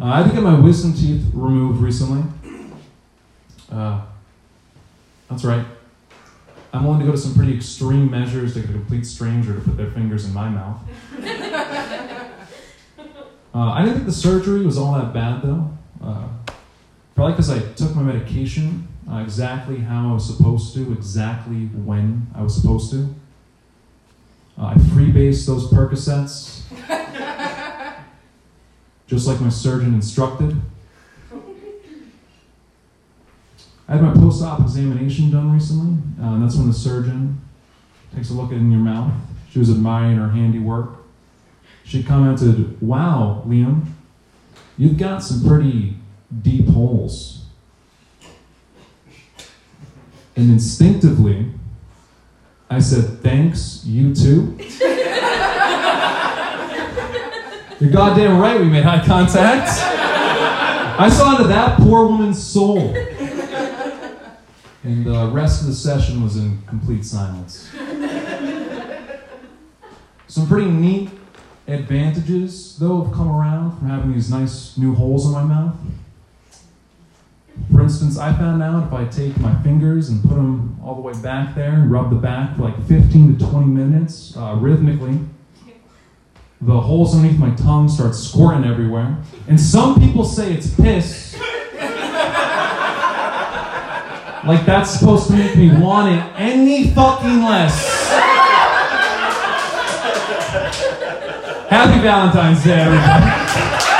Uh, I had to get my wisdom teeth removed recently. Uh, that's right. I'm willing to go to some pretty extreme measures to get a complete stranger to put their fingers in my mouth. Uh, I didn't think the surgery was all that bad though. Uh, probably because I took my medication uh, exactly how I was supposed to, exactly when I was supposed to. Uh, I freebased those Percocets, just like my surgeon instructed. I had my post-op examination done recently, uh, and that's when the surgeon takes a look in your mouth. She was admiring her handiwork. She commented, "Wow, Liam, you've got some pretty deep holes." And instinctively, I said, "Thanks, you too." You're goddamn right. We made eye contact. I saw into that poor woman's soul. And the rest of the session was in complete silence. Some pretty neat advantages, though, have come around from having these nice new holes in my mouth. For instance, I found out if I take my fingers and put them all the way back there and rub the back for like 15 to 20 minutes uh, rhythmically, the holes underneath my tongue start squirting everywhere. And some people say it's piss. Like that's supposed to make me want it any fucking less. Happy Valentine's Day, everybody.